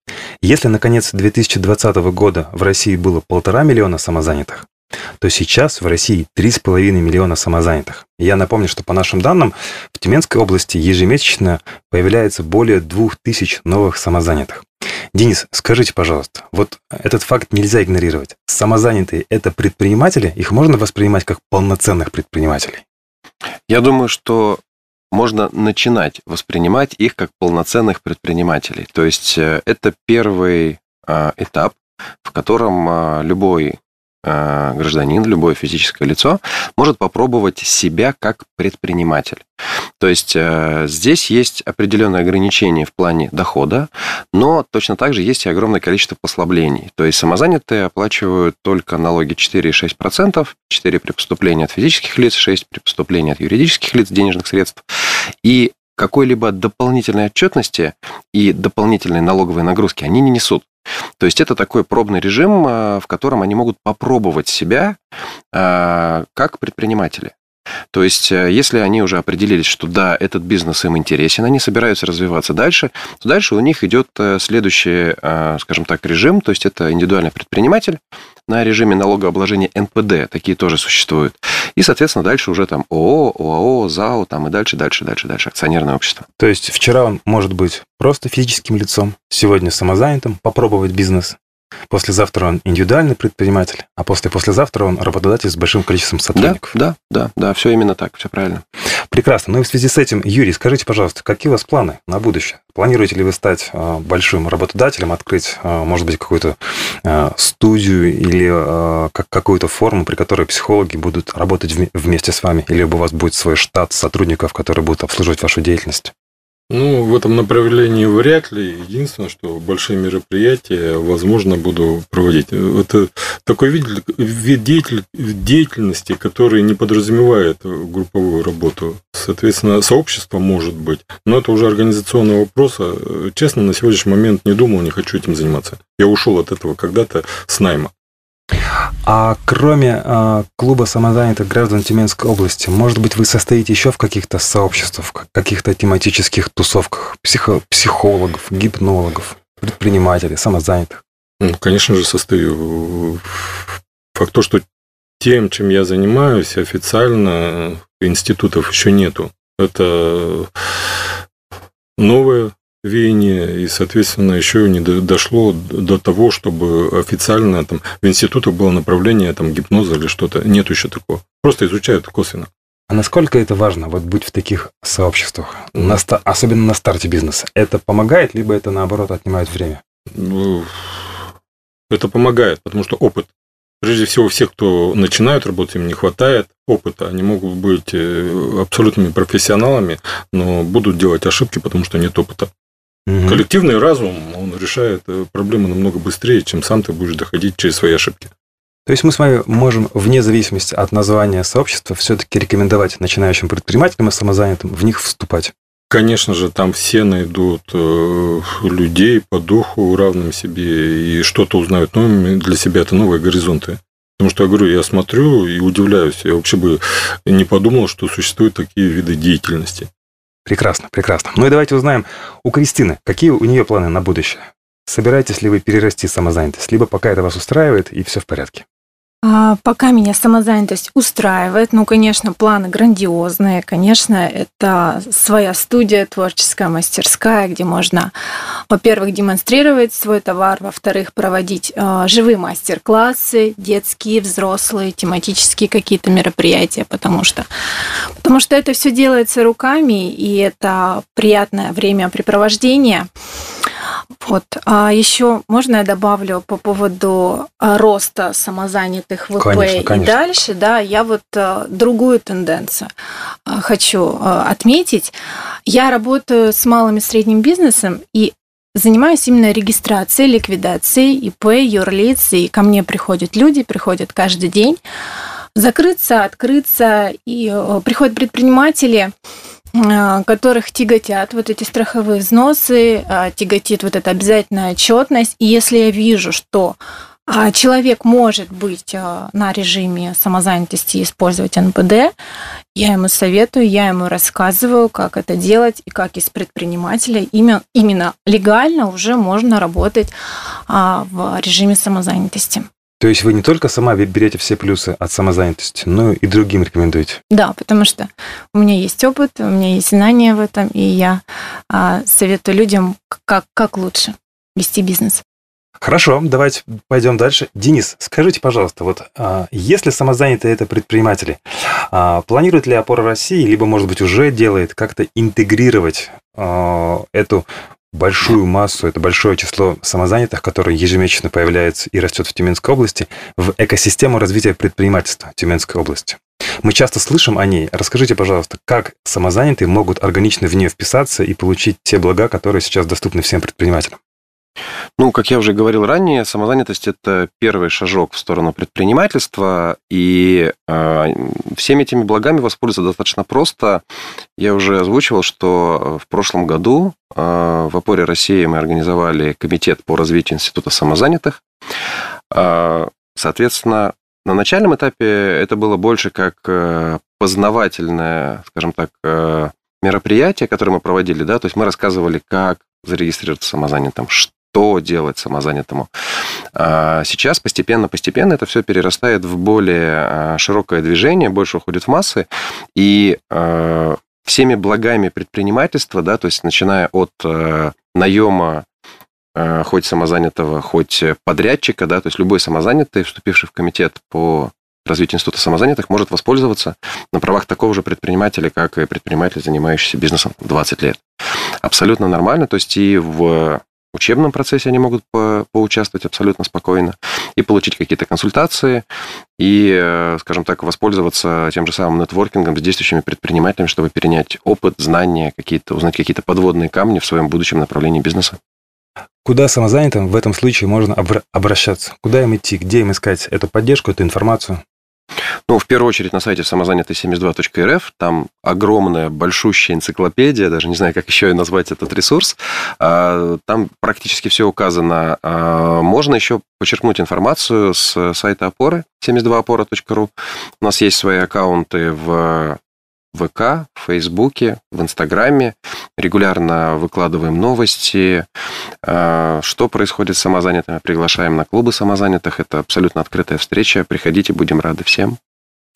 Если на конец 2020 года в России было полтора миллиона самозанятых, то сейчас в России 3,5 миллиона самозанятых. Я напомню, что по нашим данным, в Тюменской области ежемесячно появляется более 2000 новых самозанятых. Денис, скажите, пожалуйста, вот этот факт нельзя игнорировать. Самозанятые – это предприниматели? Их можно воспринимать как полноценных предпринимателей? Я думаю, что можно начинать воспринимать их как полноценных предпринимателей. То есть э, это первый а, этап, в котором а, любой гражданин, любое физическое лицо может попробовать себя как предприниматель. То есть э, здесь есть определенные ограничения в плане дохода, но точно так же есть и огромное количество послаблений. То есть самозанятые оплачивают только налоги 4,6%, 4 при поступлении от физических лиц, 6 при поступлении от юридических лиц денежных средств. И какой-либо дополнительной отчетности и дополнительной налоговой нагрузки они не несут. То есть это такой пробный режим, а, в котором они могут попробовать себя а, как предприниматели. То есть, э, если они уже определились, что да, этот бизнес им интересен, они собираются развиваться дальше, то дальше у них идет э, следующий, скажем так, режим, то есть это индивидуальный предприниматель на режиме налогообложения НПД, такие тоже существуют. И, соответственно, дальше уже там ООО, ОАО, ЗАО, там и дальше, дальше, дальше, дальше, акционерное общество. То есть вчера он может быть просто физическим лицом, сегодня самозанятым, попробовать бизнес, Послезавтра он индивидуальный предприниматель, а после-послезавтра он работодатель с большим количеством сотрудников. Да, да, да, да, все именно так, все правильно. Прекрасно. Ну и в связи с этим, Юрий, скажите, пожалуйста, какие у вас планы на будущее? Планируете ли вы стать а, большим работодателем, открыть, а, может быть, какую-то а, студию или какую-то форму, при которой психологи будут работать вместе с вами? Или у вас будет свой штат сотрудников, которые будут обслуживать вашу деятельность? Ну, в этом направлении вряд ли. Единственное, что большие мероприятия, возможно, буду проводить. Это такой вид, вид деятельности, который не подразумевает групповую работу. Соответственно, сообщество может быть, но это уже организационный вопрос. Честно, на сегодняшний момент не думал, не хочу этим заниматься. Я ушел от этого когда-то с найма. А кроме э, клуба самозанятых граждан Тюменской области, может быть, вы состоите еще в каких-то сообществах, каких-то тематических тусовках, психо психологов, гипнологов, предпринимателей, самозанятых? Ну, конечно же, состою. Факт то, что тем, чем я занимаюсь, официально институтов еще нету. Это новое веяние, и, соответственно, еще не дошло до того, чтобы официально там в институтах было направление там гипноза или что-то. Нет еще такого. Просто изучают косвенно. А насколько это важно, вот быть в таких сообществах, на, особенно на старте бизнеса? Это помогает, либо это, наоборот, отнимает время? Ну, это помогает, потому что опыт. Прежде всего, всех, кто начинают работать, им не хватает опыта. Они могут быть э, абсолютными профессионалами, но будут делать ошибки, потому что нет опыта. Угу. Коллективный разум, он решает э, проблемы намного быстрее, чем сам ты будешь доходить через свои ошибки. То есть мы с вами можем, вне зависимости от названия сообщества, все-таки рекомендовать начинающим предпринимателям и самозанятым в них вступать. Конечно же, там все найдут э, людей по духу равным себе и что-то узнают новыми для себя. Это новые горизонты. Потому что я говорю, я смотрю и удивляюсь. Я вообще бы не подумал, что существуют такие виды деятельности. Прекрасно, прекрасно. Ну и давайте узнаем у Кристины, какие у нее планы на будущее. Собираетесь ли вы перерасти самозанятость, либо пока это вас устраивает и все в порядке? А, пока меня самозанятость устраивает, ну, конечно, планы грандиозные, конечно, это своя студия, творческая мастерская, где можно, во-первых, демонстрировать свой товар, во-вторых, проводить э, живые мастер-классы, детские, взрослые, тематические какие-то мероприятия, потому что, потому что это все делается руками, и это приятное времяпрепровождение. Вот. А еще можно я добавлю по поводу а, роста самозанятых ВП конечно, конечно. и дальше, да, я вот а, другую тенденцию а, хочу отметить. Я работаю с малым и средним бизнесом и занимаюсь именно регистрацией, ликвидацией ИП, юрлиц, и ко мне приходят люди, приходят каждый день закрыться, открыться, и приходят предприниматели, которых тяготят вот эти страховые взносы, э, тяготит вот эта обязательная отчетность. И если я вижу, что а, человек может быть э, на режиме самозанятости и использовать НПД, я ему советую, я ему рассказываю, как это делать и как из предпринимателя именно легально уже можно работать в режиме самозанятости. То есть вы не только сама берете все плюсы от самозанятости, но и другим рекомендуете? Да, потому что у меня есть опыт, у меня есть знания в этом, и я а, советую людям, как, как лучше вести бизнес. Хорошо, давайте пойдем дальше. Денис, скажите, пожалуйста, вот а, если самозанятые это предприниматели, а, планирует ли опора России, либо, может быть, уже делает, как-то интегрировать а, эту большую массу, это большое число самозанятых, которые ежемесячно появляется и растет в Тюменской области, в экосистему развития предпринимательства Тюменской области. Мы часто слышим о ней. Расскажите, пожалуйста, как самозанятые могут органично в нее вписаться и получить те блага, которые сейчас доступны всем предпринимателям? Ну, как я уже говорил ранее, самозанятость – это первый шажок в сторону предпринимательства, и э, всеми этими благами воспользоваться достаточно просто. Я уже озвучивал, что в прошлом году э, в опоре России мы организовали комитет по развитию Института самозанятых. Э, соответственно, на начальном этапе это было больше как э, познавательное, скажем так, э, мероприятие, которое мы проводили, да, то есть мы рассказывали, как зарегистрироваться самозанятым, что делать самозанятому. А сейчас постепенно-постепенно это все перерастает в более а, широкое движение, больше уходит в массы, и а, всеми благами предпринимательства, да, то есть начиная от наема хоть самозанятого, хоть подрядчика, да, то есть любой самозанятый, вступивший в комитет по развитию института самозанятых, может воспользоваться на правах такого же предпринимателя, как и предприниматель, занимающийся бизнесом 20 лет. Абсолютно нормально, то есть и в учебном процессе они могут по поучаствовать абсолютно спокойно и получить какие-то консультации и, э, скажем так, воспользоваться тем же самым нетворкингом с действующими предпринимателями, чтобы перенять опыт, знания, какие-то, узнать какие-то подводные камни в своем будущем направлении бизнеса. Куда самозанятым в этом случае можно обращаться? Куда им идти? Где им искать эту поддержку, эту информацию? Ну, в первую очередь на сайте самозанятый72.рф. Там огромная, большущая энциклопедия, даже не знаю, как еще назвать этот ресурс. А, там практически все указано. А, можно еще почерпнуть информацию с сайта опоры 72опора.ру. У нас есть свои аккаунты в ВК, в Фейсбуке, в Инстаграме. Регулярно выкладываем новости, а, что происходит с самозанятыми. Приглашаем на клубы самозанятых. Это абсолютно открытая встреча. Приходите, будем рады всем.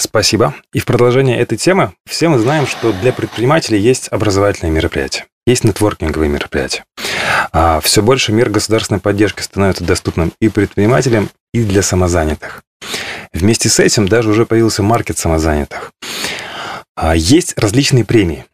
Спасибо. И в продолжение этой темы все мы знаем, что для предпринимателей есть образовательные мероприятия, есть нетворкинговые мероприятия. А все больше мер государственной поддержки становится доступным и предпринимателям, и для самозанятых. Вместе с этим даже уже появился маркет самозанятых. А есть различные премии.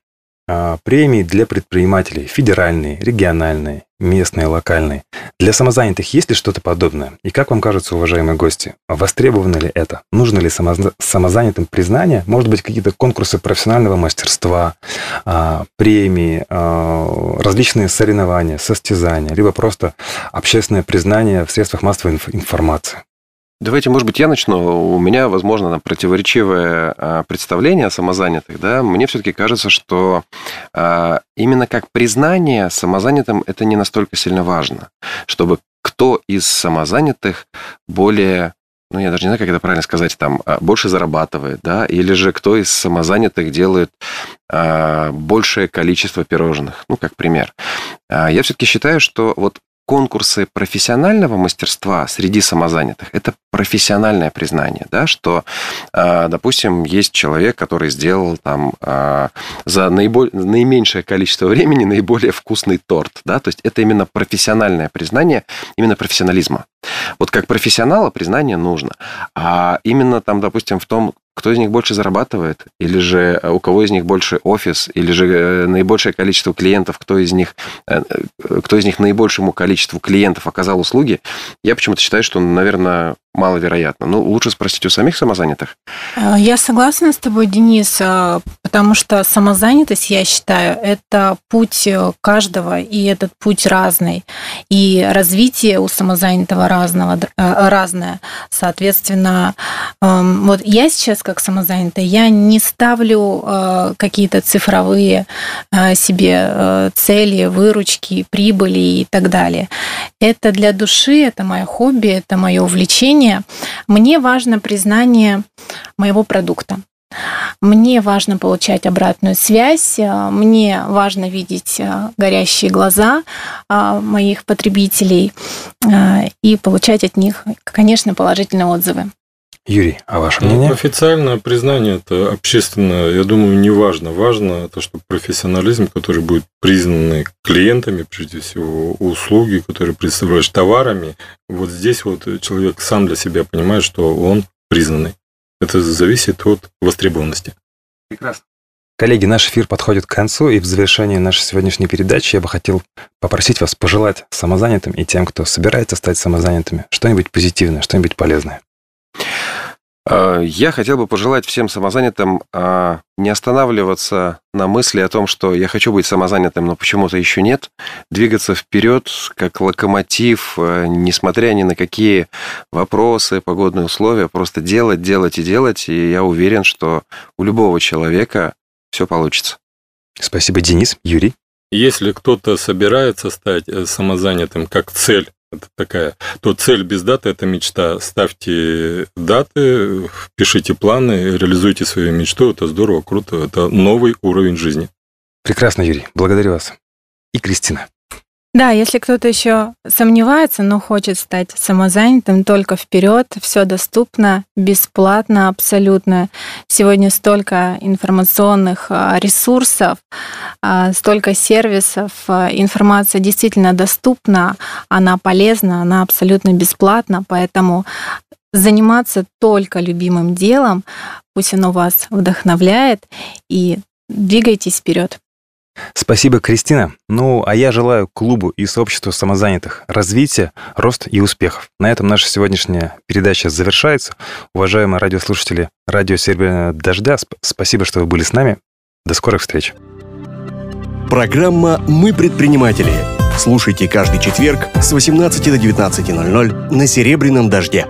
А, премии для предпринимателей, федеральные, региональные, местные, локальные. Для самозанятых есть ли что-то подобное? И как вам кажется, уважаемые гости, востребовано ли это? Нужно ли самозанятым признание? Может быть, какие-то конкурсы профессионального мастерства, а, премии, различные соревнования, состязания, либо просто общественное признание в средствах массовой информации? Давайте, может быть, я начну. У меня, возможно, там, противоречивое а, представление о самозанятых. Да? Мне все-таки кажется, что а, именно как признание самозанятым это не настолько сильно важно, чтобы кто из самозанятых более ну, я даже не знаю, как это правильно сказать, там, а, больше зарабатывает, да, или же кто из самозанятых делает а, большее количество пирожных, ну, как пример. А, я все-таки считаю, что вот конкурсы профессионального мастерства среди самозанятых – это профессиональное признание, да, что, а, допустим, есть человек, который сделал там а, за наиболь, наименьшее количество времени наиболее вкусный торт, да, то есть это именно профессиональное признание, именно профессионализма. Вот как профессионала признание нужно, а именно там, допустим, в том, кто из них больше зарабатывает, или же э, у кого из них больше офис, или же э, наибольшее количество клиентов, кто из них, э, кто из них наибольшему количеству клиентов оказал услуги, я почему-то считаю, что, наверное, маловероятно. Ну, лучше спросить у самих самозанятых. Э, я согласна с тобой, Денис, э, потому что самозанятость, я считаю, это путь э, каждого, и этот путь разный. И развитие у самозанятого разного, разное. Соответственно, эм, вот я сейчас как самозанятая, я не ставлю какие-то цифровые себе цели, выручки, прибыли и так далее. Это для души, это мое хобби, это мое увлечение, мне, важно признание моего продукта. Мне важно получать обратную связь, мне важно видеть э, горящие глаза э, моих потребителей э, и получать от них, конечно, положительные отзывы. Юрий, а ваше ну, мнение? Ну, официальное признание это общественное, я думаю, не важно. Важно то, что профессионализм, который будет признан клиентами, прежде всего, услуги, которые представляешь товарами, вот здесь вот человек сам для себя понимает, что он признанный. Это зависит от востребованности. Прекрасно. Коллеги, наш эфир подходит к концу, и в завершении нашей сегодняшней передачи я бы хотел попросить вас пожелать самозанятым и тем, кто собирается стать самозанятыми, что-нибудь позитивное, что-нибудь полезное. А, я хотел бы пожелать всем самозанятым а, не останавливаться на мысли о том, что я хочу быть самозанятым, но почему-то еще нет, двигаться вперед как локомотив, а, несмотря ни на какие вопросы, погодные условия, просто делать, делать и делать, и я уверен, что у любого человека все получится. Спасибо, Денис. Юрий? Если кто-то собирается стать э, самозанятым как цель, это такая, то цель без даты – это мечта. Ставьте даты, пишите планы, реализуйте свою мечту. Это здорово, круто. Это новый уровень жизни. Прекрасно, Юрий. Благодарю вас. И Кристина. Да, если кто-то еще сомневается, но хочет стать самозанятым, только вперед, все доступно, бесплатно абсолютно. Сегодня столько информационных а, ресурсов, а, столько сервисов, а, информация действительно доступна, она полезна, она абсолютно бесплатна, поэтому заниматься только любимым делом, пусть оно вас вдохновляет, и двигайтесь вперед. Спасибо, Кристина. Ну, а я желаю клубу и сообществу самозанятых развития, рост и успехов. На этом наша сегодняшняя передача завершается. Уважаемые радиослушатели радио Серебряного дождя, спасибо, что вы были с нами. До скорых встреч. Программа «Мы предприниматели». Слушайте каждый четверг с 18 до 19.00 на «Серебряном дожде».